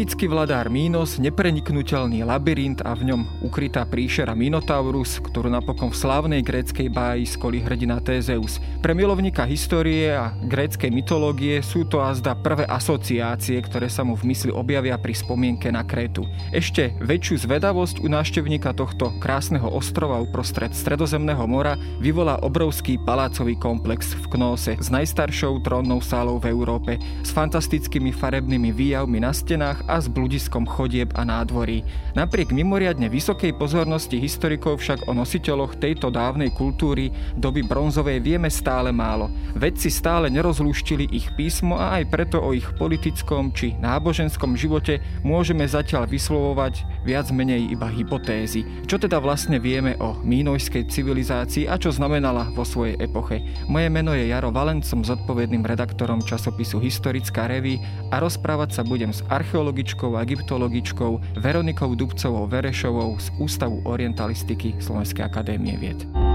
Antický vladár Mínos, nepreniknutelný labyrint a v ňom ukrytá príšera Minotaurus, ktorú napokon v slávnej gréckej báji skolí hrdina Tézeus. Pre milovníka histórie a gréckej mytológie sú to azda prvé asociácie, ktoré sa mu v mysli objavia pri spomienke na Krétu. Ešte väčšiu zvedavosť u návštevníka tohto krásneho ostrova uprostred Stredozemného mora vyvolá obrovský palácový komplex v Knóse s najstaršou trónnou sálou v Európe, s fantastickými farebnými výjavmi na stenách a s bludiskom chodieb a nádvorí. Napriek mimoriadne vysokej pozornosti historikov však o nositeľoch tejto dávnej kultúry doby bronzovej vieme stále málo. Vedci stále nerozlúštili ich písmo a aj preto o ich politickom či náboženskom živote môžeme zatiaľ vyslovovať viac menej iba hypotézy. Čo teda vlastne vieme o mínojskej civilizácii a čo znamenala vo svojej epoche? Moje meno je Jaro Valent, som zodpovedným redaktorom časopisu Historická reví a rozprávať sa budem s archeológom archeologičkou a egyptologičkou Veronikou Dubcovou Verešovou z Ústavu orientalistiky Slovenskej akadémie vied.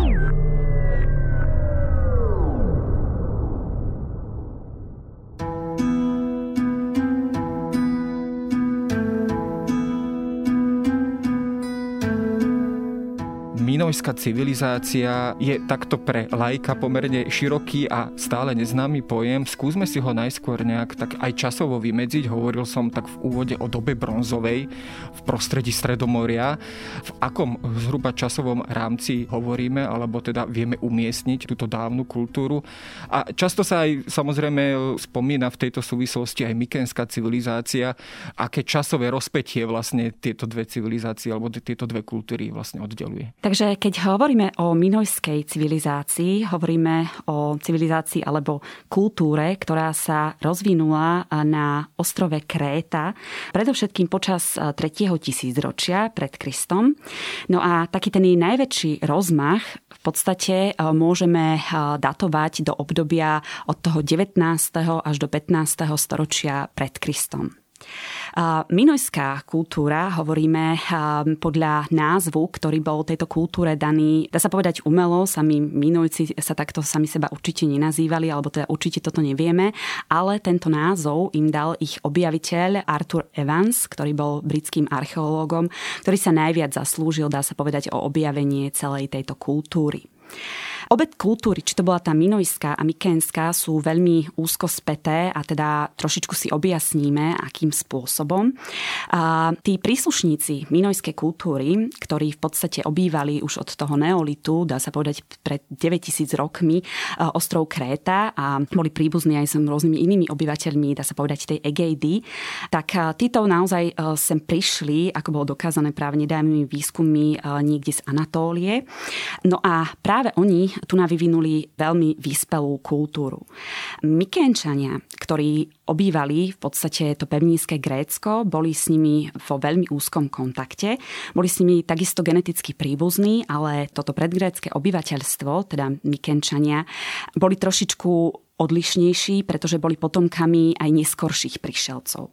Minojská civilizácia je takto pre lajka pomerne široký a stále neznámy pojem. Skúsme si ho najskôr nejak tak aj časovo vymedziť. Hovoril som tak v úvode o dobe bronzovej v prostredí Stredomoria. V akom zhruba časovom rámci hovoríme, alebo teda vieme umiestniť túto dávnu kultúru. A často sa aj samozrejme spomína v tejto súvislosti aj mykenská civilizácia, aké časové rozpetie vlastne tieto dve civilizácie alebo tieto dve kultúry vlastne oddeluje. Takže keď hovoríme o minojskej civilizácii, hovoríme o civilizácii alebo kultúre, ktorá sa rozvinula na ostrove Kréta, predovšetkým počas 3. tisícročia pred Kristom. No a taký ten najväčší rozmach v podstate môžeme datovať do obdobia od toho 19. až do 15. storočia pred Kristom. Minojská kultúra, hovoríme podľa názvu, ktorý bol tejto kultúre daný, dá sa povedať umelo, sami Minojci sa takto sami seba určite nenazývali, alebo teda určite toto nevieme, ale tento názov im dal ich objaviteľ Arthur Evans, ktorý bol britským archeológom, ktorý sa najviac zaslúžil, dá sa povedať, o objavenie celej tejto kultúry. Obe kultúry, či to bola tá minojská a mykenská, sú veľmi úzko späté a teda trošičku si objasníme, akým spôsobom. A tí príslušníci minojskej kultúry, ktorí v podstate obývali už od toho neolitu, dá sa povedať pred 9000 rokmi, ostrov Kréta a boli príbuzní aj s rôznymi inými obyvateľmi, dá sa povedať tej Egejdy, tak títo naozaj sem prišli, ako bolo dokázané práve nedávnymi výskummi niekde z Anatólie. No a práve oni tu na vyvinuli veľmi vyspelú kultúru. Mykenčania, ktorí obývali v podstate to pevnízke Grécko, boli s nimi vo veľmi úzkom kontakte, boli s nimi takisto geneticky príbuzní, ale toto predgrécké obyvateľstvo, teda Mykenčania, boli trošičku odlišnejší, pretože boli potomkami aj neskorších prišelcov.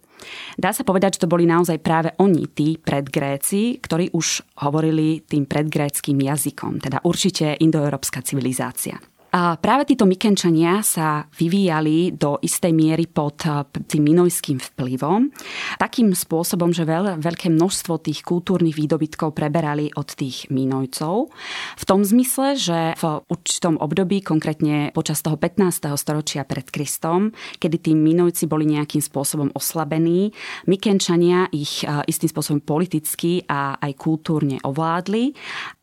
Dá sa povedať, že to boli naozaj práve oni, tí predgréci, ktorí už hovorili tým predgréckým jazykom, teda určite indoeurópska civilizácia. A práve títo Mykenčania sa vyvíjali do istej miery pod eh, tým minojským vplyvom, takým spôsobom, že veľ, veľké množstvo tých kultúrnych výdobytkov preberali od tých Minojcov. V tom zmysle, že v určitom období, konkrétne počas toho 15. storočia pred Kristom, kedy tí Minojci boli nejakým spôsobom oslabení, Mykenčania ich eh, istým spôsobom politicky a aj kultúrne ovládli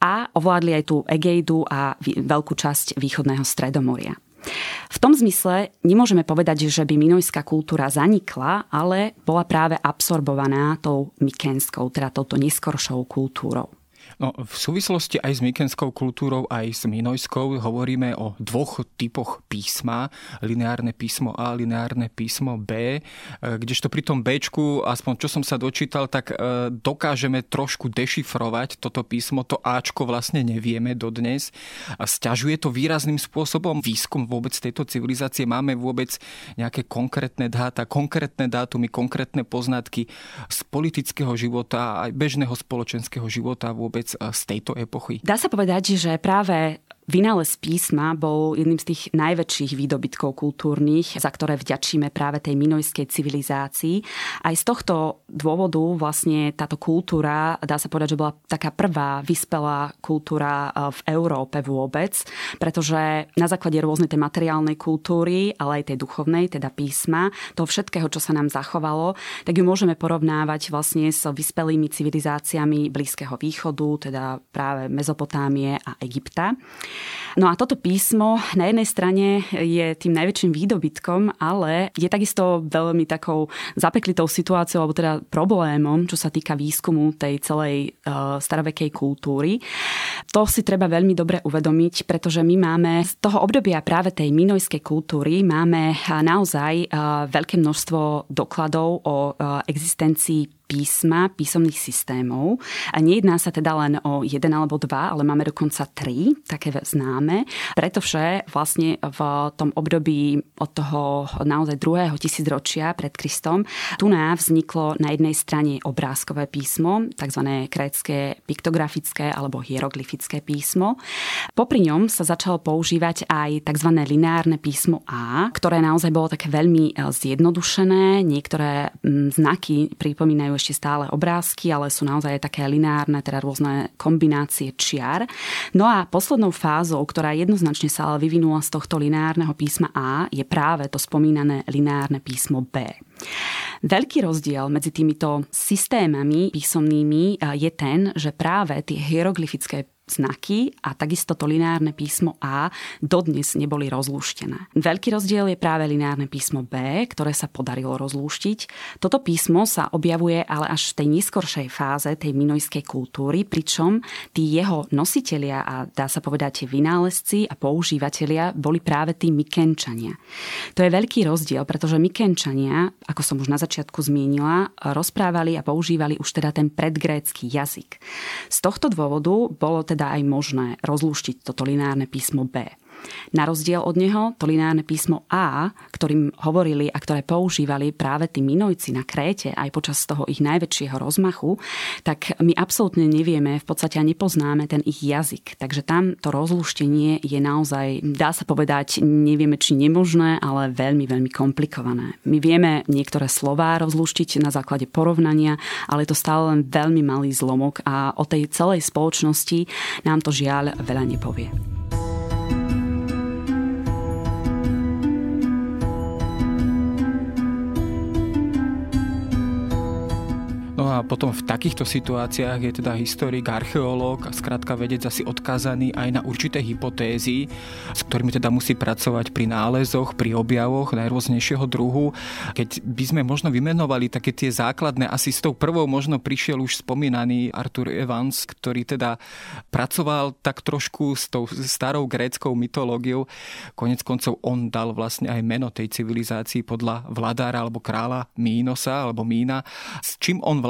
a ovládli aj tú Egejdu a veľkú časť východného Stredného stredomoria. V tom zmysle nemôžeme povedať, že by minojská kultúra zanikla, ale bola práve absorbovaná tou mykenskou, teda touto neskoršou kultúrou. No, v súvislosti aj s mykenskou kultúrou, aj s minojskou hovoríme o dvoch typoch písma. Lineárne písmo A, lineárne písmo B. E, kdežto pri tom B, aspoň čo som sa dočítal, tak e, dokážeme trošku dešifrovať toto písmo. To Ačko vlastne nevieme dodnes. A stiažuje to výrazným spôsobom výskum vôbec tejto civilizácie. Máme vôbec nejaké konkrétne dáta, konkrétne dátumy, konkrétne poznatky z politického života, aj bežného spoločenského života vôbec z tejto epochy? Dá sa povedať, že práve Vynález písma bol jedným z tých najväčších výdobytkov kultúrnych, za ktoré vďačíme práve tej minojskej civilizácii. Aj z tohto dôvodu vlastne táto kultúra, dá sa povedať, že bola taká prvá vyspelá kultúra e, v Európe vôbec, pretože na základe rôznej tej materiálnej kultúry, ale aj tej duchovnej, teda písma, toho všetkého, čo sa nám zachovalo, tak ju môžeme porovnávať vlastne s vyspelými civilizáciami Blízkeho východu, teda práve Mezopotámie a Egypta. No a toto písmo na jednej strane je tým najväčším výdobytkom, ale je takisto veľmi takou zapeklitou situáciou, alebo teda problémom, čo sa týka výskumu tej celej uh, starovekej kultúry. To si treba veľmi dobre uvedomiť, pretože my máme z toho obdobia práve tej minojskej kultúry máme naozaj uh, veľké množstvo dokladov o uh, existencii písma, písomných systémov. A nejedná sa teda len o jeden alebo dva, ale máme dokonca tri, také známe, pretože vlastne v tom období od toho naozaj druhého tisícročia pred Kristom tu nám vzniklo na jednej strane obrázkové písmo, tzv. krécké piktografické alebo hieroglyfické písmo. Popri ňom sa začalo používať aj tzv. lineárne písmo A, ktoré naozaj bolo také veľmi eh, zjednodušené. Niektoré znaky pripomínajú ešte stále obrázky, ale sú naozaj také lineárne, teda rôzne kombinácie čiar. No a poslednou fázou, ktorá jednoznačne sa ale vyvinula z tohto lineárneho písma A, je práve to spomínané lineárne písmo B. Veľký rozdiel medzi týmito systémami písomnými eh, je ten, že práve tie hieroglyfické znaky a takisto to lineárne písmo A dodnes neboli rozlúštené. Veľký rozdiel je práve lineárne písmo B, ktoré sa podarilo rozlúštiť. Toto písmo sa objavuje ale až v tej neskoršej fáze tej minojskej kultúry, pričom tí jeho nositelia a dá sa povedať vynálezci a používateľia boli práve tí Mykenčania. To je veľký rozdiel, pretože Mykenčania, ako som už na začiatku zmienila, rozprávali a používali už teda ten predgrécky jazyk. Z tohto dôvodu bolo teda teda aj možné rozlúštiť toto lineárne písmo B. Na rozdiel od neho, to lineárne písmo A, ktorým hovorili a ktoré používali práve tí minojci na Kréte aj počas toho ich najväčšieho rozmachu, tak my absolútne nevieme, v podstate nepoznáme ten ich jazyk. Takže tam to rozluštenie je naozaj, dá sa povedať, nevieme či nemožné, ale veľmi, veľmi komplikované. My vieme niektoré slová rozluštiť na základe porovnania, ale je to stále len veľmi malý zlomok a o tej celej spoločnosti nám to žiaľ veľa nepovie. A potom v takýchto situáciách je teda historik, archeológ a skrátka vedec asi odkázaný aj na určité hypotézy, s ktorými teda musí pracovať pri nálezoch, pri objavoch najrôznejšieho druhu. Keď by sme možno vymenovali také tie základné, asi s tou prvou možno prišiel už spomínaný Arthur Evans, ktorý teda pracoval tak trošku s tou starou gréckou mytológiou. Konec koncov on dal vlastne aj meno tej civilizácii podľa vladára alebo kráľa Mínosa alebo Mína, s čím on vlastne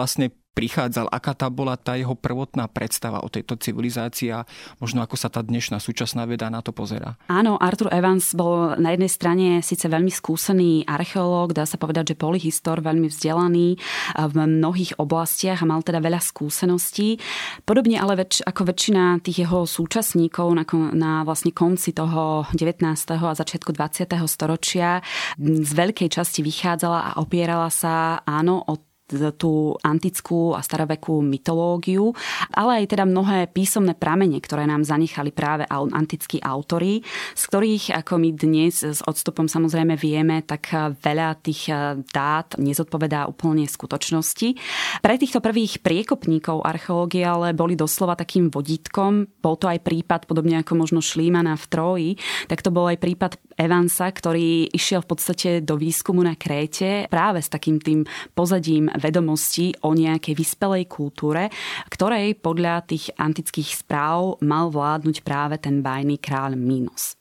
prichádzal, aká tá bola tá jeho prvotná predstava o tejto civilizácii a možno ako sa tá dnešná súčasná veda na to pozera. Áno, Arthur Evans bol na jednej strane síce veľmi skúsený archeológ, dá sa povedať, že polyhistor, veľmi vzdelaný v mnohých oblastiach a mal teda veľa skúseností. Podobne ale väč, ako väčšina tých jeho súčasníkov na, na vlastne konci toho 19. a začiatku 20. storočia z veľkej časti vychádzala a opierala sa áno o tú antickú a starovekú mytológiu, ale aj teda mnohé písomné pramene, ktoré nám zanechali práve antickí autory, z ktorých, ako my dnes s odstupom samozrejme vieme, tak veľa tých dát nezodpovedá úplne skutočnosti. Pre týchto prvých priekopníkov archeológie ale boli doslova takým vodítkom. Bol to aj prípad, podobne ako možno Šlímana v Troji, tak to bol aj prípad Evansa, ktorý išiel v podstate do výskumu na Kréte práve s takým tým pozadím vedomostí o nejakej vyspelej kultúre, ktorej podľa tých antických správ mal vládnuť práve ten bajný kráľ Minos.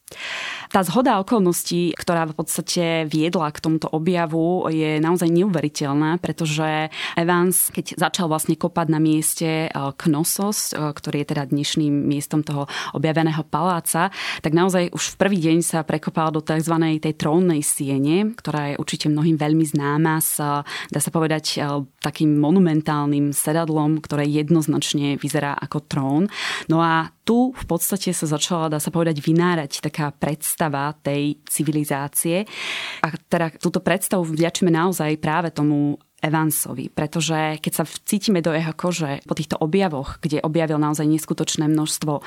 Tá zhoda okolností, ktorá v podstate viedla k tomuto objavu, je naozaj neuveriteľná, pretože Evans, keď začal vlastne kopať na mieste Knossos, ktorý je teda dnešným miestom toho objaveného paláca, tak naozaj už v prvý deň sa prekopal do tzv. tej trónnej siene, ktorá je určite mnohým veľmi známa s, dá sa povedať, takým monumentálnym sedadlom, ktoré jednoznačne vyzerá ako trón. No a tu v podstate sa začala, dá sa povedať, vynárať taká predstava tej civilizácie. A teda túto predstavu vďačíme naozaj práve tomu Evansovi, pretože keď sa cítime do jeho kože po týchto objavoch, kde objavil naozaj neskutočné množstvo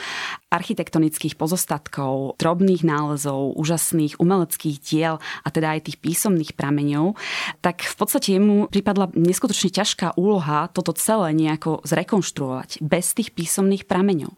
architektonických pozostatkov, drobných nálezov, úžasných umeleckých diel a teda aj tých písomných prameňov, tak v podstate mu pripadla neskutočne ťažká úloha toto celé nejako zrekonštruovať bez tých písomných prameňov.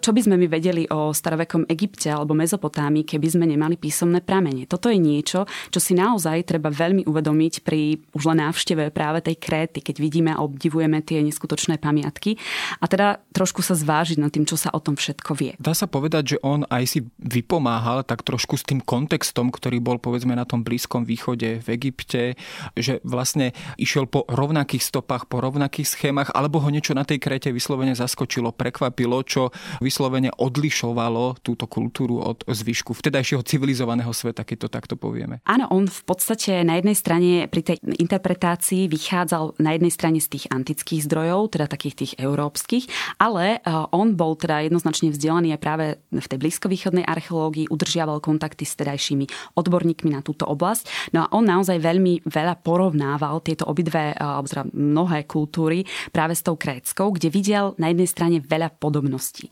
Čo by sme my vedeli o starovekom Egypte alebo Mezopotámii, keby sme nemali písomné pramene? Toto je niečo, čo si naozaj treba veľmi uvedomiť pri už len návšteve práve tej Kréty, keď vidíme a obdivujeme tie neskutočné pamiatky a teda trošku sa zvážiť nad tým, čo sa o tom všetko vie. Dá sa povedať, že on aj si vypomáhal tak trošku s tým kontextom, ktorý bol povedzme na tom Blízkom východe v Egypte, že vlastne išiel po rovnakých stopách, po rovnakých schémach, alebo ho niečo na tej Kréte vyslovene zaskočilo, prekvapilo, čo vyslovene odlišovalo túto kultúru od zvyšku vtedajšieho civilizovaného sveta, keď to takto povieme. Áno, on v podstate na jednej strane pri tej interpretácii interpretácií vychádzal na jednej strane z tých antických zdrojov, teda takých tých európskych, ale eh, on bol teda jednoznačne vzdelaný aj práve v tej blízkovýchodnej archeológii, udržiaval kontakty s tedajšími odborníkmi na túto oblasť. No a on naozaj veľmi veľa porovnával tieto obidve, eh, alebo teda mnohé kultúry práve s tou kréckou, kde videl na jednej strane veľa podobností.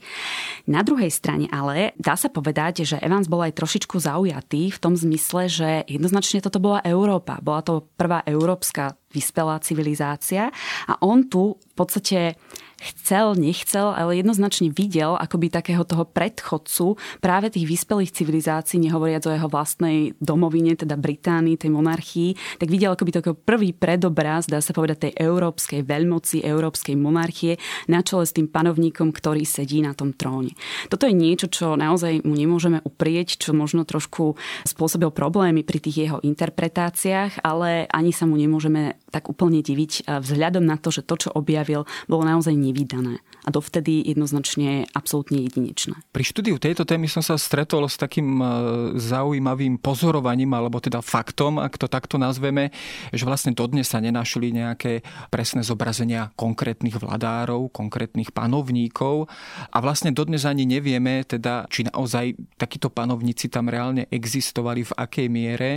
Na druhej strane ale dá sa povedať, že Evans bol aj trošičku zaujatý v tom zmysle, že jednoznačne toto bola Európa. Bola to prvá európska vyspelá civilizácia. A on tu v podstate chcel, nechcel, ale jednoznačne videl akoby takého toho predchodcu práve tých vyspelých civilizácií, nehovoriac o jeho vlastnej domovine, teda Británii, tej monarchii, tak videl akoby taký prvý predobraz, dá sa povedať, tej európskej veľmoci, európskej monarchie na čele s tým panovníkom, ktorý sedí na tom tróne. Toto je niečo, čo naozaj mu nemôžeme uprieť, čo možno trošku spôsobil problémy pri tých jeho interpretáciách, ale ani sa mu nemôžeme tak úplne diviť vzhľadom na to, že to, čo objavil, bolo naozaj nevydané a dovtedy jednoznačne absolútne jedinečné. Pri štúdiu tejto témy som sa stretol s takým e, zaujímavým pozorovaním, alebo teda faktom, ak to takto nazveme, že vlastne dodnes sa nenašli nejaké presné zobrazenia konkrétnych vladárov, konkrétnych panovníkov a vlastne dodnes ani nevieme, teda, či naozaj takíto panovníci tam reálne existovali, v akej miere.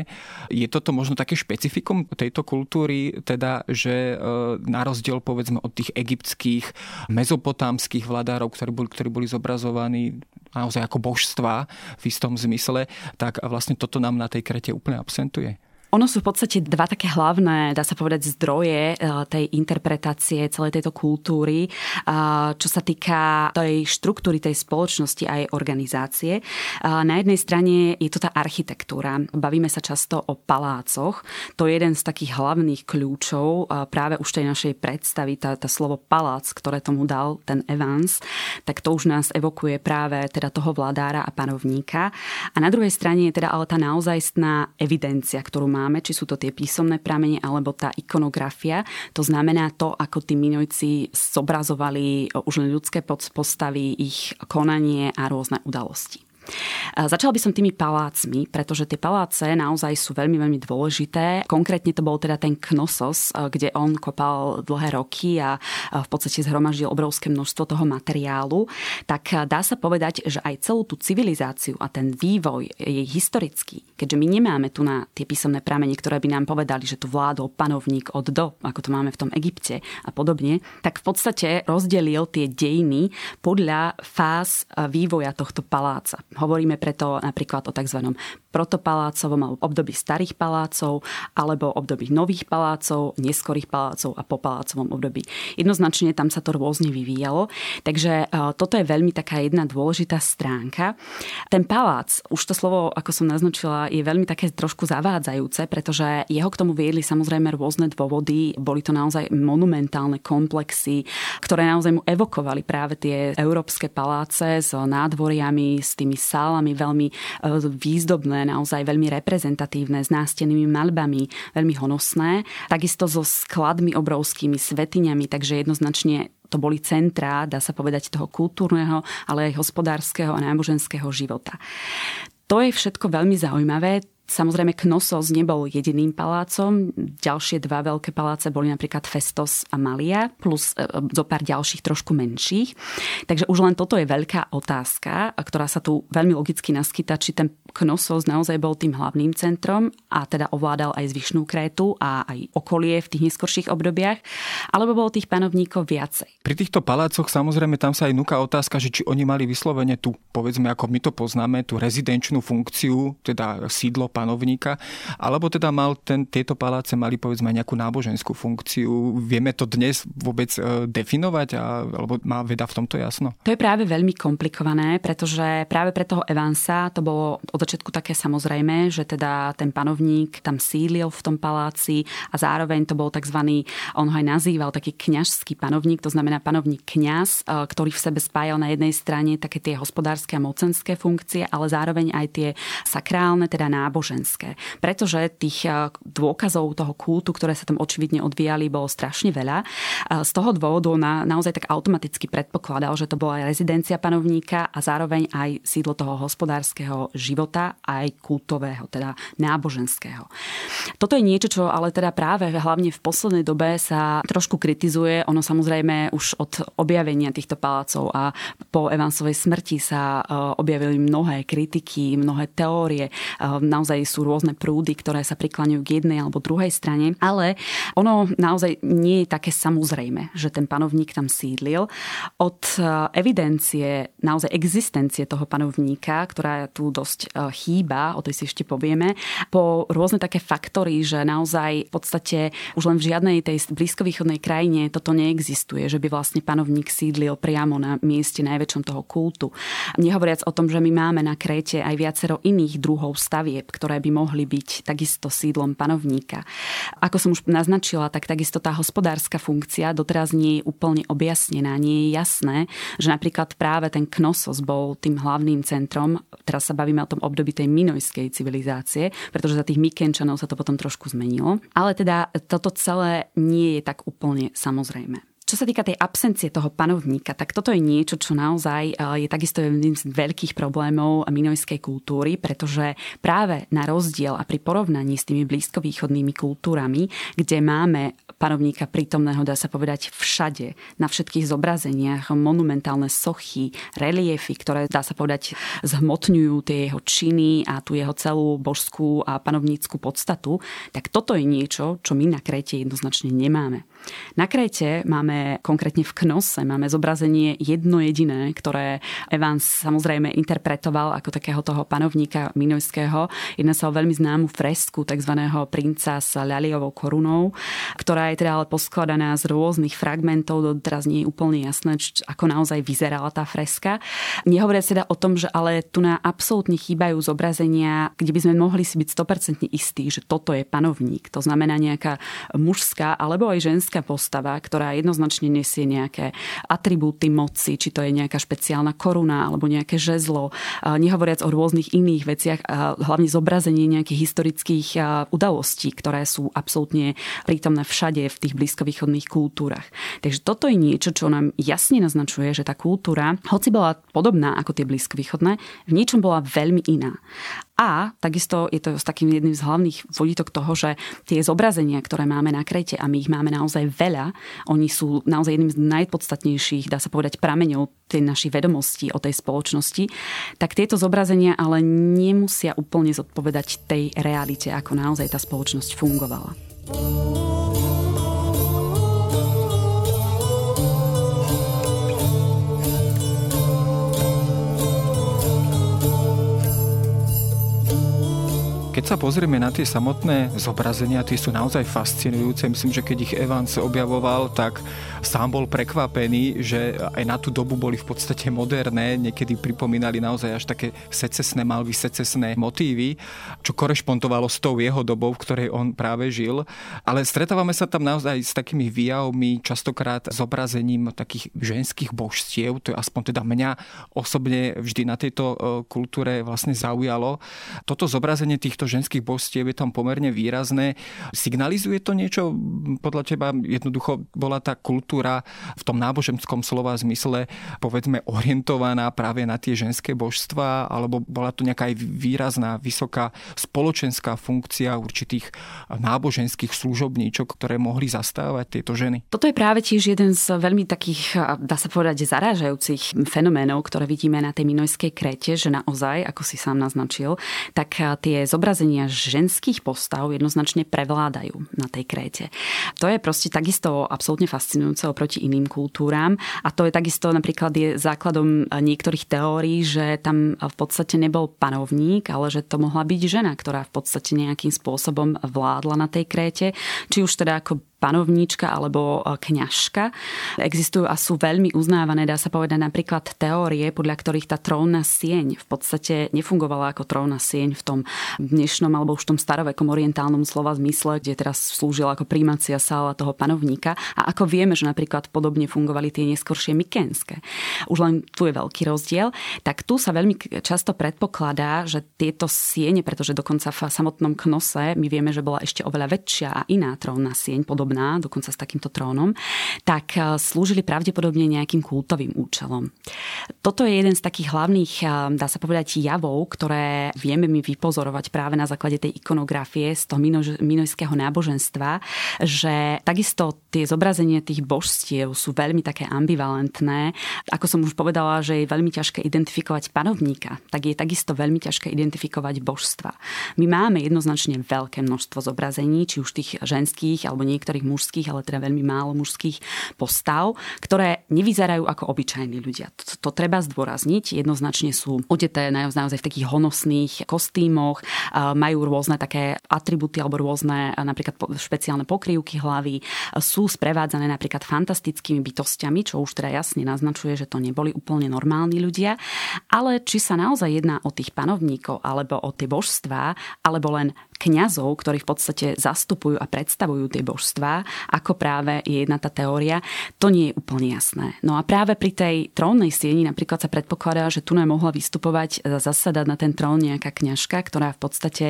Je toto možno také špecifikum tejto kultúry, teda, že e, na rozdiel povedzme od tých egyptských mezopotámskych vladárov, ktorí boli, ktorí boli zobrazovaní naozaj ako božstva v istom zmysle, tak vlastne toto nám na tej krete úplne absentuje. Ono sú v podstate dva také hlavné, dá sa povedať, zdroje eh, tej interpretácie celej tejto kultúry, eh, čo sa týka tej štruktúry tej spoločnosti a jej organizácie. Eh, na jednej strane je to tá architektúra. Bavíme sa často o palácoch. To je jeden z takých hlavných kľúčov práve už tej našej predstavy, tá, tá slovo palác, ktoré tomu dal ten Evans, tak to už nás evokuje práve teda toho vládára a panovníka. A na druhej strane je teda ale tá naozajstná evidencia, ktorú má máme, či sú to tie písomné pramene alebo tá ikonografia. To znamená to, ako tí minojci zobrazovali už len ľudské postavy, ich konanie a rôzne udalosti. Začala by som tými palácmi, pretože tie paláce naozaj sú veľmi, veľmi dôležité. Konkrétne to bol teda ten Knossos, kde on kopal dlhé roky a v podstate zhromaždil obrovské množstvo toho materiálu. Tak dá sa povedať, že aj celú tú civilizáciu a ten vývoj jej historický, keďže my nemáme tu na tie písomné pramene, ktoré by nám povedali, že tu vládol panovník od do, ako to máme v tom Egypte a podobne, tak v podstate rozdelil tie dejiny podľa fáz vývoja tohto paláca. Hovoríme preto napríklad o tzv. Protopalácovom období starých palácov alebo období nových palácov, neskorých palácov a po palácovom období. Jednoznačne tam sa to rôzne vyvíjalo. Takže toto je veľmi taká jedna dôležitá stránka. Ten palác, už to slovo, ako som naznačila, je veľmi také trošku zavádzajúce, pretože jeho k tomu viedli samozrejme rôzne dôvody. Boli to naozaj monumentálne komplexy, ktoré naozaj mu evokovali práve tie európske paláce s nádvoriami, s tými sálami veľmi e, naozaj veľmi reprezentatívne, s nástenými malbami, veľmi honosné. Takisto so skladmi obrovskými, svetiňami, takže jednoznačne to boli centrá, dá sa povedať, toho kultúrneho, ale aj hospodárskeho a náboženského života. To je všetko veľmi zaujímavé. Samozrejme, Knossos nebol jediným palácom. Ďalšie dva veľké paláce boli napríklad Festos a Malia, plus e, zo pár ďalších trošku menších. Takže už len toto je veľká otázka, ktorá sa tu veľmi logicky naskyta, či ten Knossos naozaj bol tým hlavným centrom a teda ovládal aj zvyšnú Krétu a aj okolie v tých neskorších obdobiach, alebo bolo tých panovníkov viacej. Pri týchto palácoch samozrejme tam sa aj núka otázka, že či oni mali vyslovene tu, povedzme ako my to poznáme, tú rezidenčnú funkciu, teda sídlo panovníka, alebo teda mal ten, tieto paláce mali povedzme nejakú náboženskú funkciu. Vieme to dnes vôbec e, definovať, a, alebo má veda v tomto jasno? To je práve veľmi komplikované, pretože práve pre toho Evansa to bolo od začiatku také samozrejme, že teda ten panovník tam sídlil v tom paláci a zároveň to bol tzv. on ho aj nazýval taký kňažský panovník, to znamená panovník kňaz, e, ktorý v sebe spájal na jednej strane také tie hospodárske a mocenské funkcie, ale zároveň aj tie sakrálne, teda náboženské náboženské. Pretože tých eh, dôkazov toho kultu, ktoré sa tam očividne odvíjali, bolo strašne veľa. Z toho dôvodu na, naozaj tak automaticky predpokladal, že to bola aj rezidencia panovníka a zároveň aj sídlo toho hospodárskeho života, aj kultového, teda náboženského. Toto je niečo, čo ale teda práve hlavne v poslednej dobe sa trošku kritizuje. Ono samozrejme už od objavenia týchto palácov a po Evansovej smrti sa eh, objavili mnohé kritiky, mnohé teórie. Eh, naozaj naozaj sú rôzne prúdy, ktoré sa prikláňajú k jednej alebo druhej strane, ale ono naozaj nie je také samozrejme, že ten panovník tam sídlil. Od e, evidencie, naozaj existencie toho panovníka, ktorá tu dosť e, chýba, o tej si ešte povieme, po rôzne také faktory, že naozaj v podstate už len v žiadnej tej blízkovýchodnej krajine toto neexistuje, že by vlastne panovník sídlil priamo na mieste najväčšom toho kultu. Nehovoriac o tom, že my máme na Kréte aj viacero iných druhov stavieb, ktoré by mohli byť takisto sídlom panovníka. Ako som už naznačila, tak takisto tá hospodárska funkcia doteraz nie je úplne objasnená. Nie je jasné, že napríklad práve ten Knossos bol tým hlavným centrom, teraz sa bavíme o tom období tej minojskej civilizácie, pretože za tých Mykenčanov sa to potom trošku zmenilo. Ale teda toto celé nie je tak úplne samozrejme. Čo sa týka tej absencie toho panovníka, tak toto je niečo, čo naozaj eh, je takisto jedným z veľkých problémov minojskej kultúry, pretože práve na rozdiel a pri porovnaní s tými blízkovýchodnými kultúrami, kde máme panovníka prítomného, dá sa povedať, všade, na všetkých zobrazeniach, monumentálne sochy, reliefy, ktoré, dá sa povedať, zhmotňujú tie jeho činy a tú jeho celú božskú a panovnícku podstatu, tak toto je niečo, čo my na Kréte jednoznačne nemáme. Na Kréte máme konkrétne v Knose, máme zobrazenie jedno jediné, ktoré Evans samozrejme interpretoval ako takého toho panovníka minojského. Jedná sa o veľmi známu fresku tzv. princa s ľaliovou korunou, ktorá je teda ale poskladaná z rôznych fragmentov, teraz nie je úplne jasné, ako naozaj vyzerala tá freska. Nehovoriac teda o tom, že ale tu na absolútne chýbajú zobrazenia, kde by sme mohli si byť 100% istí, že toto je panovník. To znamená nejaká mužská alebo aj ženská postava, ktorá jednoznačne nesie nejaké atribúty moci, či to je nejaká špeciálna koruna alebo nejaké žezlo, nehovoriac o rôznych iných veciach, hlavne zobrazenie nejakých historických udalostí, ktoré sú absolútne prítomné všade v tých blízkovýchodných kultúrach. Takže toto je niečo, čo nám jasne naznačuje, že tá kultúra, hoci bola podobná ako tie blízkovýchodné, v niečom bola veľmi iná. A takisto je to s takým jedným z hlavných vodítok toho, že tie zobrazenia, ktoré máme na Krete a my ich máme naozaj veľa, oni sú naozaj jedným z najpodstatnejších, dá sa povedať, prameňov tej našej vedomosti o tej spoločnosti, tak tieto zobrazenia ale nemusia úplne zodpovedať tej realite, ako naozaj tá spoločnosť fungovala. Keď sa pozrieme na tie samotné zobrazenia, tie sú naozaj fascinujúce. Myslím, že keď ich Evans objavoval, tak sám bol prekvapený, že aj na tú dobu boli v podstate moderné, niekedy pripomínali naozaj až také secesné malby, secesné motívy, čo korešpontovalo s tou jeho dobou, v ktorej on práve žil. Ale stretávame sa tam naozaj s takými výjavmi, častokrát zobrazením takých ženských božstiev, to je aspoň teda mňa osobne vždy na tejto e, kultúre vlastne zaujalo. Toto zobrazenie týchto ženských božstiev je tam pomerne výrazné. Signalizuje to niečo podľa teba? Jednoducho bola tá kultúra v tom náboženskom slova zmysle povedzme orientovaná práve na tie ženské božstva alebo bola to nejaká aj výrazná, vysoká spoločenská funkcia určitých náboženských služobníčok, ktoré mohli zastávať tieto ženy? Toto je práve tiež jeden z veľmi takých, dá sa povedať, zarážajúcich fenoménov, ktoré vidíme na tej Minojskej krete, že naozaj, ako si sám naznačil, tak tie zobrazenia ženských postav jednoznačne prevládajú na tej kréte. To je proste takisto absolútne fascinujúce oproti iným kultúram a to je takisto napríklad je základom niektorých teórií, že tam v podstate nebol panovník, ale že to mohla byť žena, ktorá v podstate nejakým spôsobom vládla na tej kréte, či už teda ako panovníčka alebo e, kňažka. Existujú a sú veľmi uznávané, dá sa povedať napríklad teórie, podľa ktorých tá trónna sieň v podstate nefungovala ako trónna sieň v tom dnešnom alebo už v tom starovekom orientálnom slova zmysle, kde teraz slúžila ako primácia sála toho panovníka. A ako vieme, že napríklad podobne fungovali tie neskoršie mykenské. Už len tu je veľký rozdiel. Tak tu sa veľmi často predpokladá, že tieto siene, pretože dokonca v samotnom knose my vieme, že bola ešte oveľa väčšia a iná trónna sieň, podobná dokonca s takýmto trónom, tak eh, slúžili pravdepodobne nejakým kultovým účelom. Toto je jeden z takých hlavných, eh, dá sa povedať, javov, ktoré vieme my vypozorovať práve na základe tej ikonografie z toho minojského náboženstva, že takisto tie zobrazenie tých božstiev sú veľmi také ambivalentné. Ako som už povedala, že je veľmi ťažké identifikovať panovníka, tak je takisto veľmi ťažké identifikovať božstva. My máme jednoznačne veľké množstvo zobrazení, či už tých ženských alebo niektorých mužských, ale teda veľmi málo mužských postav, ktoré nevyzerajú ako obyčajní ľudia. To, to treba zdôrazniť. Jednoznačne sú odeté naozaj v takých honosných kostýmoch, majú rôzne také atributy alebo rôzne napríklad špeciálne pokrývky hlavy, sú sprevádzané napríklad fantastickými bytostiami, čo už teda jasne naznačuje, že to neboli úplne normálni ľudia. Ale či sa naozaj jedná o tých panovníkov alebo o tie božstvá, alebo len kňazov, ktorí v podstate zastupujú a predstavujú tie božstvá, ako práve je jedna tá teória, to nie je úplne jasné. No a práve pri tej trónnej sieni napríklad sa predpokladá, že tu mohla vystupovať, zasadať na ten trón nejaká kňažka, ktorá v podstate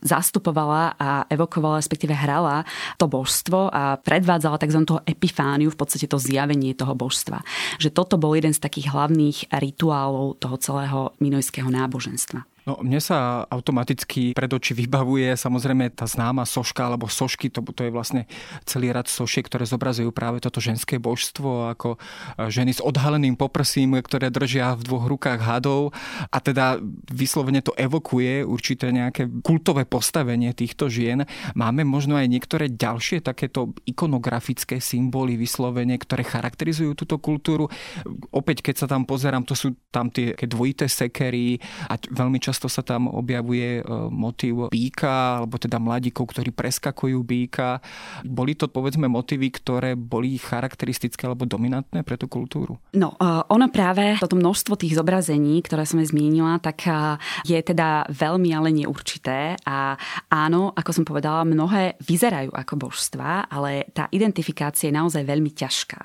zastupovala a evokovala, respektíve hrala to božstvo a predvádzala tzv. toho epifániu, v podstate to zjavenie toho božstva. Že toto bol jeden z takých hlavných rituálov toho celého minojského náboženstva. No, mne sa automaticky pred oči vybavuje samozrejme tá známa soška alebo sošky, to, to je vlastne celý rad sošiek, ktoré zobrazujú práve toto ženské božstvo ako e, ženy s odhaleným poprsím, ktoré držia v dvoch rukách hadov a teda vyslovene to evokuje určité nejaké kultové postavenie týchto žien. Máme možno aj niektoré ďalšie takéto ikonografické symboly vyslovene, ktoré charakterizujú túto kultúru. Opäť, keď sa tam pozerám, to sú tam tie dvojité sekery a veľmi často Často sa tam objavuje e, motív býka, alebo teda mladíkov, ktorí preskakujú býka. Boli to povedzme motívy, ktoré boli charakteristické alebo dominantné pre tú kultúru? No, e, ono práve, toto množstvo tých zobrazení, ktoré som zmienila, tak e, je teda veľmi ale neurčité a áno, ako som povedala, mnohé vyzerajú ako božstva, ale tá identifikácia je naozaj veľmi ťažká.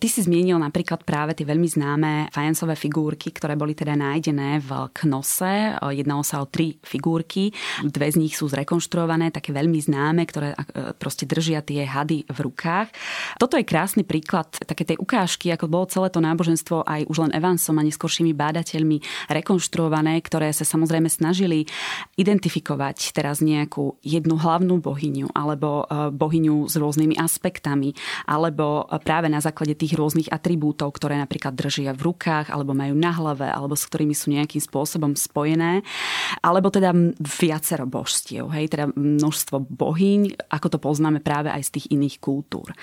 Ty si zmienil napríklad práve tie veľmi známe fajansové figurky, ktoré boli teda nájdené v Knose Jednalo sa o tri figurky, dve z nich sú zrekonštruované, také veľmi známe, ktoré e, proste držia tie hady v rukách. Toto je krásny príklad také tej ukážky, ako bolo celé to náboženstvo aj už len Evansom a neskôršími bádateľmi rekonštruované, ktoré sa samozrejme snažili identifikovať teraz nejakú jednu hlavnú bohyňu alebo e, bohyňu s rôznymi aspektami alebo práve na základe tých rôznych atribútov, ktoré napríklad držia v rukách alebo majú na hlave alebo s ktorými sú nejakým spôsobom spojené alebo teda viacero božstiev, hej, teda množstvo bohyň, ako to poznáme práve aj z tých iných kultúr.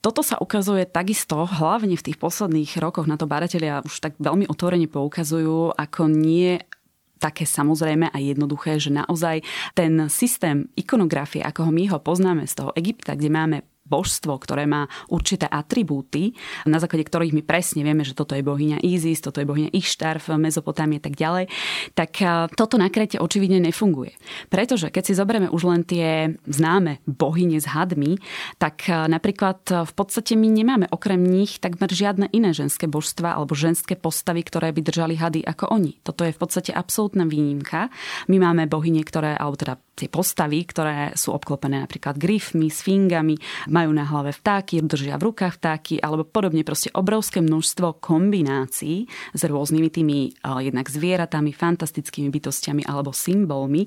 Toto sa ukazuje takisto, hlavne v tých posledných rokoch na to badatelia už tak veľmi otvorene poukazujú, ako nie také samozrejme a jednoduché, že naozaj ten systém ikonografie, ako ho my ho poznáme z toho Egypta, kde máme božstvo, ktoré má určité atribúty, na základe ktorých my presne vieme, že toto je bohyňa Isis, toto je bohyňa Ištar v Mezopotámii a tak ďalej, tak toto na Krete očividne nefunguje. Pretože keď si zoberieme už len tie známe bohyne s hadmi, tak napríklad v podstate my nemáme okrem nich takmer žiadne iné ženské božstva alebo ženské postavy, ktoré by držali hady ako oni. Toto je v podstate absolútna výnimka. My máme bohyne, ktoré, alebo teda tie postavy, ktoré sú obklopené napríklad grifmi, sfingami, majú na hlave vtáky, držia v rukách vtáky alebo podobne proste obrovské množstvo kombinácií s rôznymi tými jednak zvieratami, fantastickými bytostiami alebo symbolmi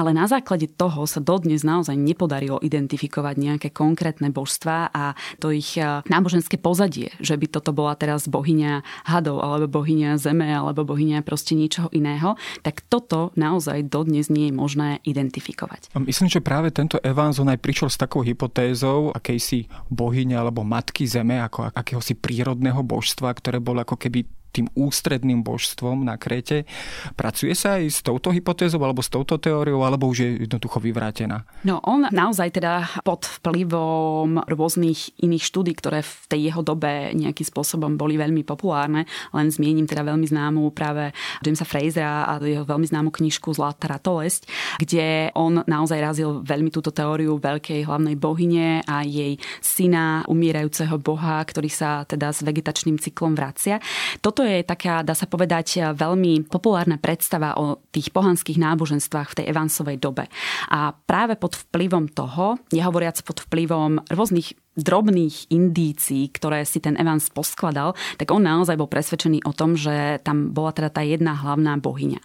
ale na základe toho sa dodnes naozaj nepodarilo identifikovať nejaké konkrétne božstva a to ich e, náboženské pozadie, že by toto bola teraz bohyňa hadov alebo bohyňa zeme alebo bohyňa proste ničoho iného, tak toto naozaj dodnes nie je možné identifikovať. Myslím, že práve tento Evanson aj prišiel s takou hypotézou akejsi bohyne alebo matky zeme, ako akéhosi prírodného božstva, ktoré bolo ako keby tým ústredným božstvom na Krete. Pracuje sa aj s touto hypotézou alebo s touto teóriou, alebo už je jednoducho vyvrátená? No on naozaj teda pod vplyvom rôznych iných štúdí, ktoré v tej jeho dobe nejakým spôsobom boli veľmi populárne, len zmiením teda veľmi známu práve Jamesa Frasera a jeho veľmi známu knižku Zlatá ratolesť, kde on naozaj razil veľmi túto teóriu veľkej hlavnej bohyne a jej syna, umierajúceho boha, ktorý sa teda s vegetačným cyklom vracia. Toto toto je taká, dá sa povedať, veľmi populárna predstava o tých pohanských náboženstvách v tej Evansovej dobe. A práve pod vplyvom toho, nehovoriac pod vplyvom rôznych drobných indícií, ktoré si ten Evans poskladal, tak on naozaj bol presvedčený o tom, že tam bola teda tá jedna hlavná bohyňa.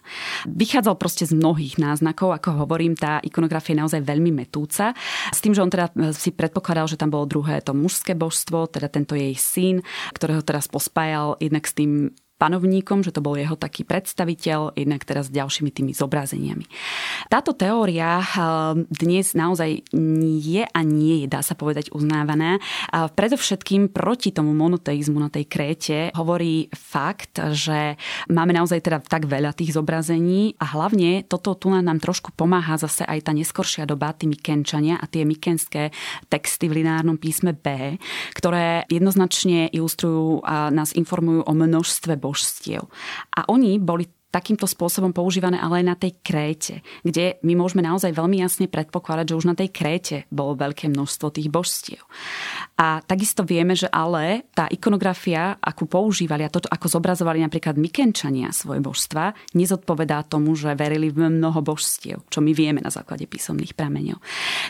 Vychádzal proste z mnohých náznakov, ako hovorím, tá ikonografia je naozaj veľmi metúca. S tým, že on teda si predpokladal, že tam bolo druhé to mužské božstvo, teda tento jej syn, ktorého teraz pospájal jednak s tým panovníkom, že to bol jeho taký predstaviteľ, jednak teraz s ďalšími tými zobrazeniami. Táto teória eh, dnes naozaj je a nie je, dá sa povedať, uznávaná. Predovšetkým proti tomu monoteizmu na tej Kréte hovorí fakt, že máme naozaj teda tak veľa tých zobrazení a hlavne toto tu nám trošku pomáha zase aj tá neskoršia doba, tí Mykenčania a tie mykenské texty v lineárnom písme B, ktoré jednoznačne ilustrujú a nás informujú o množstve božstiev. A oni boli takýmto spôsobom používané ale aj na tej Kréte, kde my môžeme naozaj veľmi jasne predpokladať, že už na tej Kréte bolo veľké množstvo tých božstiev. A takisto vieme, že ale tá ikonografia, akú používali a toto, ako zobrazovali napríklad Mykenčania svoje božstva, nezodpovedá tomu, že verili v mnoho božstiev, čo my vieme na základe písomných prameňov.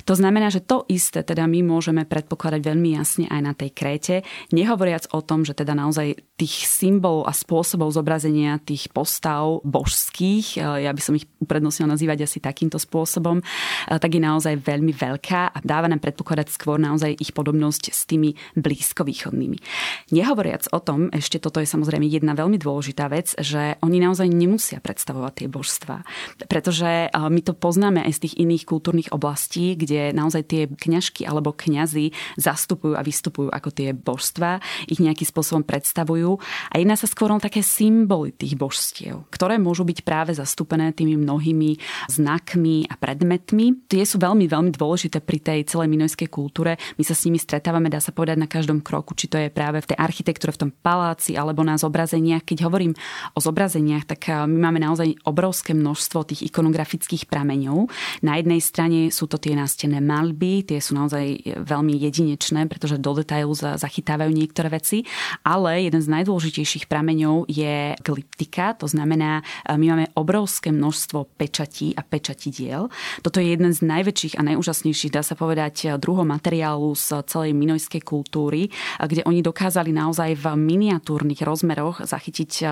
To znamená, že to isté teda my môžeme predpokladať veľmi jasne aj na tej Kréte, nehovoriac o tom, že teda naozaj tých symbolov a spôsobov zobrazenia tých postav božských, ja by som ich uprednostnil nazývať asi takýmto spôsobom, tak je naozaj veľmi veľká a dáva nám predpokladať skôr naozaj ich podobnosť s tými blízkovýchodnými. Nehovoriac o tom, ešte toto je samozrejme jedna veľmi dôležitá vec, že oni naozaj nemusia predstavovať tie božstva. Pretože my to poznáme aj z tých iných kultúrnych oblastí, kde naozaj tie kňažky alebo kňazi zastupujú a vystupujú ako tie božstva, ich nejakým spôsobom predstavujú. A jedná sa skôr o také symboly tých božstiev, ktoré môžu byť práve zastúpené tými mnohými znakmi a predmetmi. Tie sú veľmi, veľmi dôležité pri tej celej minojskej kultúre. My sa s nimi stretávame dá sa povedať, na každom kroku, či to je práve v tej architektúre, v tom paláci alebo na zobrazeniach. Keď hovorím o zobrazeniach, tak eh, my máme naozaj obrovské množstvo tých ikonografických prameňov. Na jednej strane sú to tie nástené malby, tie sú naozaj eh, veľmi jedinečné, pretože do detailu zachytávajú niektoré veci, ale jeden z najdôležitejších prameňov je glyptika, to znamená, eh, my máme obrovské množstvo pečatí a pečatidiel. Toto je jeden z najväčších a najúžasnejších, dá sa povedať, druhov materiálu z celej Mino illinoiskej kultúry, kde oni dokázali naozaj v miniatúrnych rozmeroch zachytiť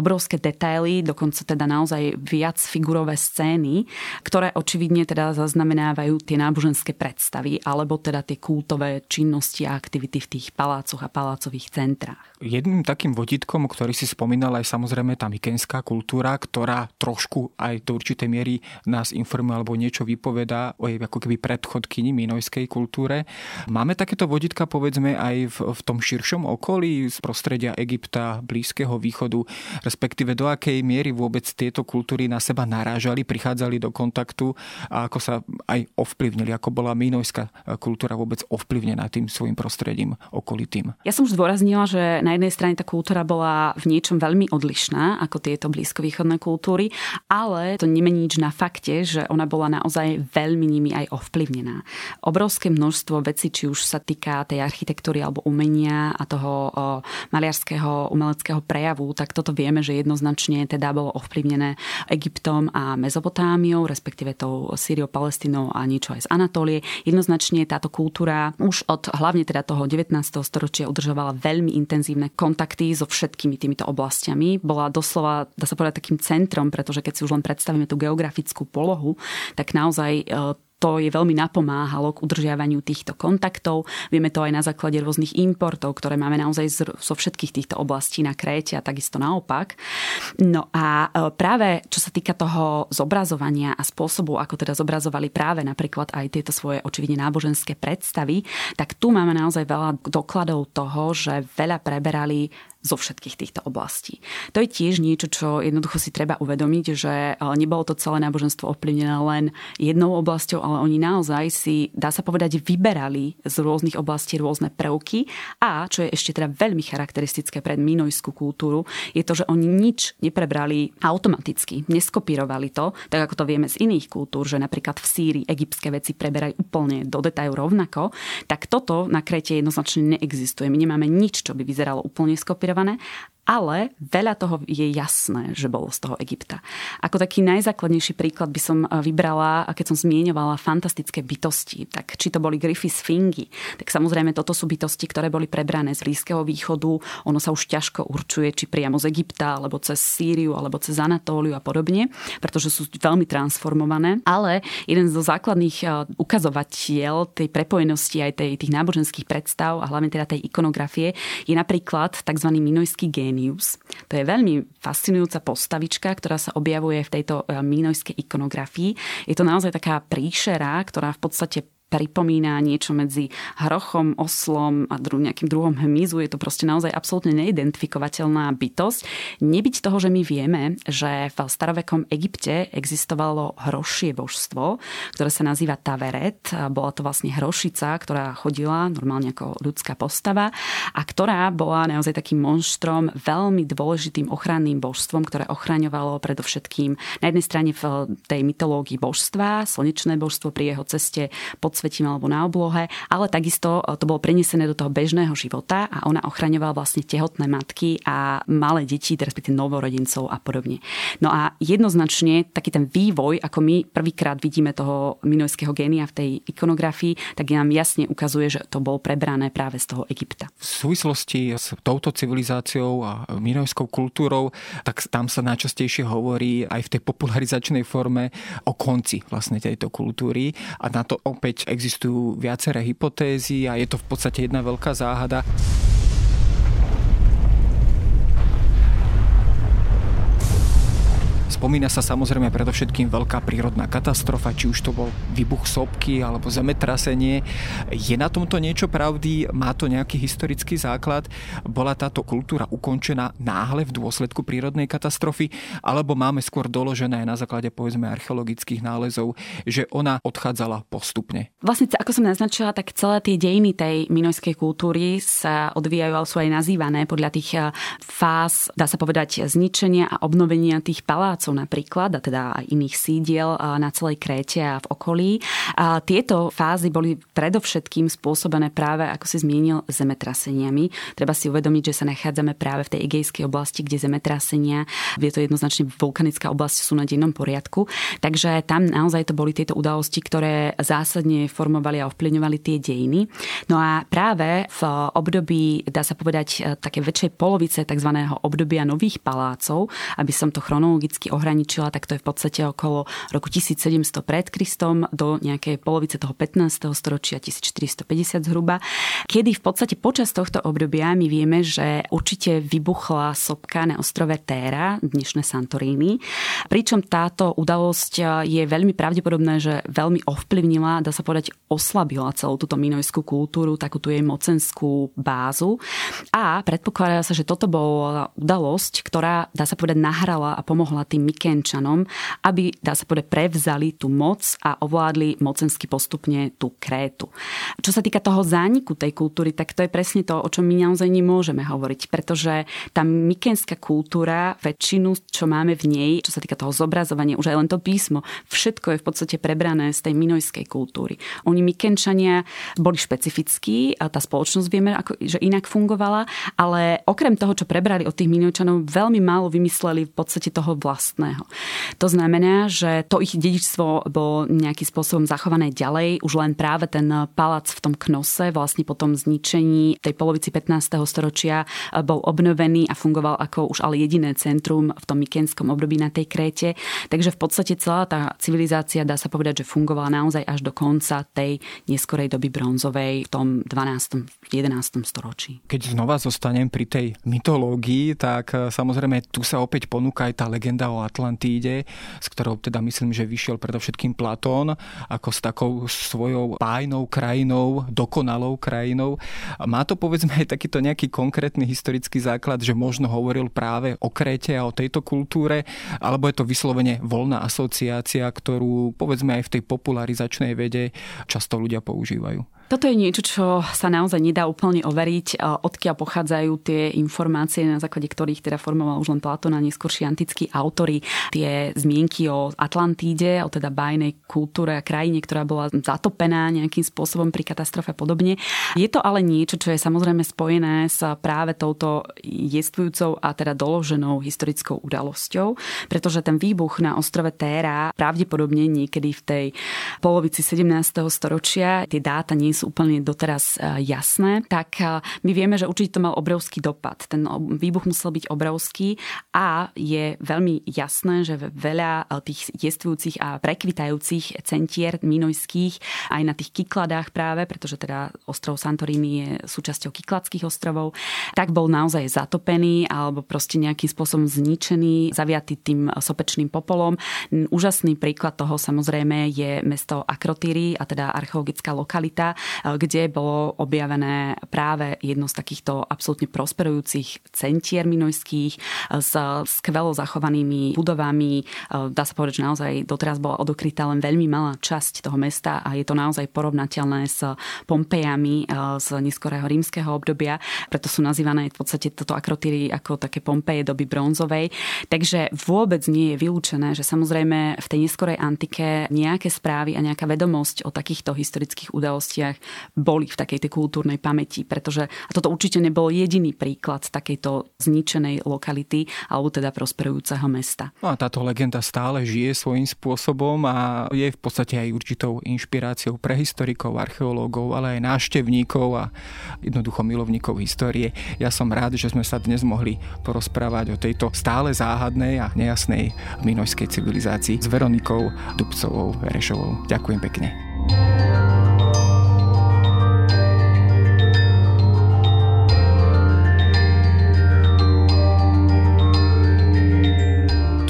obrovské detaily, dokonca teda naozaj viac figurové scény, ktoré očividne teda zaznamenávajú tie náboženské predstavy alebo teda tie kultové činnosti a aktivity v tých palácoch a palácových centrách. Jedným takým vodítkom, ktorý si spomínal aj samozrejme tá mykenská kultúra, ktorá trošku aj do určitej miery nás informuje alebo niečo vypovedá o jej ako keby predchodkyni minojskej kultúre. Máme takéto vodítka povedzme aj v, v tom širšom okolí z prostredia Egypta, Blízkeho východu, respektíve do akej miery vôbec tieto kultúry na seba narážali, prichádzali do kontaktu a ako sa aj ovplyvnili, ako bola minojská kultúra vôbec ovplyvnená tým svojim prostredím okolitým. Ja som už zdôraznila, že na jednej strane tá kultúra bola v niečom veľmi odlišná ako tieto blízkovýchodné kultúry, ale to nemení nič na fakte, že ona bola naozaj veľmi nimi aj ovplyvnená. Obrovské množstvo vecí, či už sa týka tej architektúry alebo umenia a toho maliarského umeleckého prejavu, tak toto vieme, že jednoznačne teda bolo ovplyvnené Egyptom a Mezopotámiou, respektíve tou Sýriou, Palestínou a niečo aj z Anatólie. Jednoznačne táto kultúra už od hlavne teda toho 19. storočia udržovala veľmi intenzívne kontakty so všetkými týmito oblastiami. Bola doslova, dá sa povedať, takým centrom, pretože keď si už len predstavíme tú geografickú polohu, tak naozaj e, to je veľmi napomáhalo k udržiavaniu týchto kontaktov. Vieme to aj na základe rôznych importov, ktoré máme naozaj zo všetkých týchto oblastí na Kréte a takisto naopak. No a e, práve čo sa týka toho zobrazovania a spôsobu, ako teda zobrazovali práve napríklad aj tieto svoje očividne náboženské predstavy, tak tu máme naozaj veľa dokladov toho, že veľa preberali zo všetkých týchto oblastí. To je tiež niečo, čo jednoducho si treba uvedomiť, že e, nebolo to celé náboženstvo ovplyvnené len jednou oblasťou, ale oni naozaj si, dá sa povedať, vyberali z rôznych oblastí rôzne prvky a, čo je ešte teda veľmi charakteristické pre minojskú kultúru, je to, že oni nič neprebrali automaticky, neskopírovali to, tak ako to vieme z iných kultúr, že napríklad v Sýrii egyptské veci preberajú úplne do detailu rovnako, tak toto na Krete jednoznačne neexistuje. My nemáme nič, čo by vyzeralo úplne skopírované inšpirované ale veľa toho je jasné, že bolo z toho Egypta. Ako taký najzákladnejší príklad by som eh, vybrala, keď som zmienovala fantastické bytosti, tak či to boli z Fingy, tak samozrejme toto sú bytosti, ktoré boli prebrané z Blízkeho východu. Ono sa už ťažko určuje, či priamo z Egypta, alebo cez Sýriu, alebo cez Anatóliu a podobne, pretože sú veľmi transformované. Ale jeden zo základných eh, ukazovateľ tej prepojenosti aj tej, tých náboženských predstav a hlavne teda tej ikonografie je napríklad tzv. minojský gén Genius. To je veľmi fascinujúca postavička, ktorá sa objavuje v tejto eh, mínojskej ikonografii. Je to naozaj taká príšera, ktorá v podstate pripomína niečo medzi hrochom, oslom a dru- nejakým druhom hmyzu. Je to proste naozaj absolútne neidentifikovateľná bytosť. Nebyť toho, že my vieme, že v starovekom Egypte existovalo hrošie božstvo, ktoré sa nazýva Taveret. Bola to vlastne hrošica, ktorá chodila normálne ako ľudská postava a ktorá bola naozaj takým monštrom, veľmi dôležitým ochranným božstvom, ktoré ochraňovalo predovšetkým na jednej strane v tej mytológii božstva, slnečné božstvo pri jeho ceste pod podsvetím alebo na oblohe, ale takisto e, to bolo prenesené do toho bežného života a ona ochraňovala vlastne tehotné matky a malé deti, respektíve novorodencov a podobne. No a jednoznačne taký ten vývoj, ako my prvýkrát vidíme toho minojského génia v tej ikonografii, tak nám jasne ukazuje, že to bolo prebrané práve z toho Egypta. V súvislosti s touto civilizáciou a minojskou kultúrou, tak tam sa najčastejšie hovorí aj v tej popularizačnej forme o konci vlastne tejto kultúry a na to opäť existujú viaceré hypotézy a je to v podstate jedna veľká záhada. Spomína sa samozrejme predovšetkým veľká prírodná katastrofa, či už to bol výbuch sopky alebo zemetrasenie. Je na tomto niečo pravdy? Má to nejaký historický základ? Bola táto kultúra ukončená náhle v dôsledku prírodnej katastrofy? Alebo máme skôr doložené na základe povedzme archeologických nálezov, že ona odchádzala postupne? Vlastne, ako som naznačila, tak celé tie dejiny tej minojskej kultúry sa odvíjajú, ale sú aj nazývané podľa tých eh, fáz, dá sa povedať, zničenia a obnovenia tých palác palácov napríklad, a teda aj iných sídiel na celej Kréte a v okolí. A tieto fázy boli predovšetkým spôsobené práve, ako si zmienil, zemetraseniami. Treba si uvedomiť, že sa nachádzame práve v tej Egejskej oblasti, kde zemetrasenia, je to jednoznačne vulkanická oblasť, sú na dennom poriadku. Takže tam naozaj to boli tieto udalosti, ktoré zásadne formovali a ovplyvňovali tie dejiny. No a práve v období, dá sa povedať, také väčšej polovice tzv. obdobia nových palácov, aby som to chronologicky ohraničila, tak to je v podstate okolo roku 1700 pred Kristom do nejakej polovice toho 15. storočia 1450 zhruba, kedy v podstate počas tohto obdobia my vieme, že určite vybuchla sopka na ostrove Téra, dnešné Santorini, pričom táto udalosť je veľmi pravdepodobné, že veľmi ovplyvnila, dá sa povedať, oslabila celú túto minojskú kultúru, takú tú jej mocenskú bázu a predpokladá sa, že toto bola udalosť, ktorá, dá sa povedať, nahrala a pomohla tým Mykenčanom, aby, dá sa povedať, prevzali tú moc a ovládli mocensky postupne tú Krétu. Čo sa týka toho zániku tej kultúry, tak to je presne to, o čom my naozaj nemôžeme hovoriť, pretože tá mykenská kultúra, väčšinu, čo máme v nej, čo sa týka toho zobrazovania, už aj len to písmo, všetko je v podstate prebrané z tej minojskej kultúry. Oni Mykenčania boli špecifickí, a tá spoločnosť vieme, ako, že inak fungovala, ale okrem toho, čo prebrali od tých Minojčanov, veľmi málo vymysleli v podstate toho vlastného. To znamená, že to ich dedičstvo bolo nejakým spôsobom zachované ďalej, už len práve ten palác v tom Knose, vlastne po tom zničení tej polovici 15. storočia bol obnovený a fungoval ako už ale jediné centrum v tom mykenskom období na tej Kréte. Takže v podstate celá tá civilizácia, dá sa povedať, že fungovala naozaj až do konca tej neskorej doby bronzovej v tom 12. 11. storočí. Keď znova zostanem pri tej mytológii, tak e, samozrejme tu sa opäť ponúka aj tá legenda o Atlantíde, s ktorou teda myslím, že vyšiel predovšetkým Platón ako s takou svojou pájnou krajinou, dokonalou krajinou. Má to povedzme aj takýto nejaký konkrétny historický základ, že možno hovoril práve o Kréte a o tejto kultúre, alebo je to vyslovene voľná asociácia, ktorú povedzme aj v tej popularizačnej vede často ľudia používajú. Toto je niečo, čo sa naozaj nedá úplne overiť, odkiaľ pochádzajú tie informácie, na základe ktorých teda formoval už len Platón a neskôrší antickí autory tie zmienky o Atlantíde, o teda bajnej kultúre a krajine, ktorá bola zatopená nejakým spôsobom pri katastrofe a podobne. Je to ale niečo, čo je samozrejme spojené s práve touto jestvujúcou a teda doloženou historickou udalosťou, pretože ten výbuch na ostrove Téra pravdepodobne niekedy v tej polovici 17. storočia, tie dáta nie sú úplne doteraz e, jasné, tak e, my vieme, že určite to mal obrovský dopad. Ten výbuch musel byť obrovský a je veľmi jasné, že veľa e, tých jestvujúcich a prekvitajúcich centier minojských aj na tých Kykladách práve, pretože teda ostrov Santorini je súčasťou Kykladských ostrovov, tak bol naozaj zatopený alebo proste nejakým spôsobom zničený, zaviatý tým sopečným popolom. Úžasný príklad toho samozrejme je mesto Akrotýry a teda archeologická lokalita, Eh, kde bolo objavené práve jedno z takýchto absolútne prosperujúcich centier minojských eh, s skvelo zachovanými budovami. Eh, dá sa povedať, že naozaj doteraz bola odokrytá len veľmi malá časť toho mesta a je to naozaj porovnateľné s Pompejami z neskorého rímskeho obdobia. Preto sú nazývané v podstate toto akrotýry ako také Pompeje doby bronzovej. Takže vôbec nie je vylúčené, že samozrejme v tej neskorej antike nejaké správy a nejaká vedomosť o takýchto historických udalostiach boli v takej tej kultúrnej pamäti, pretože a toto určite nebol jediný príklad takejto zničenej lokality alebo teda prosperujúceho mesta. No a táto legenda stále žije svojím spôsobom a je v podstate aj určitou inšpiráciou pre historikov, archeológov, ale aj návštevníkov a jednoducho milovníkov histórie. Ja som rád, že sme sa dnes mohli porozprávať o tejto stále záhadnej a nejasnej minojskej civilizácii s Veronikou Dubcovou Verešovou. Ďakujem pekne.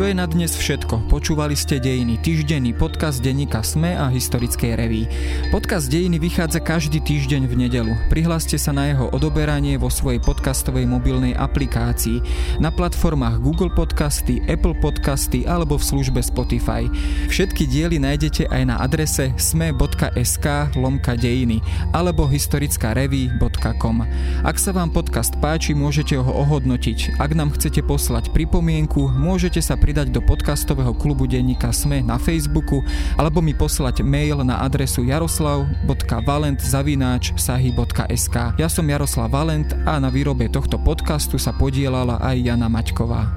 Je na dnes všetko. Počúvali ste Dejiny, týždenný podcast denníka SME a historickej reví. Podcast Dejiny vychádza každý týždeň v nedelu. Prihláste sa na jeho odoberanie vo svojej podcastovej mobilnej aplikácii na platformách Google Podcasty, Apple Podcasty alebo v službe Spotify. Všetky diely nájdete aj na adrese sme.sk lomka dejiny alebo historickareví.com. Ak sa vám podcast páči, môžete ho ohodnotiť. Ak nám chcete poslať pripomienku, môžete sa pridať do podcastového klubu denníka SME na Facebooku alebo mi poslať mail na adresu jaroslav.valent.sahy.sk Ja som Jaroslav Valent a na výrobe tohto podcastu sa podielala aj Jana Maťková.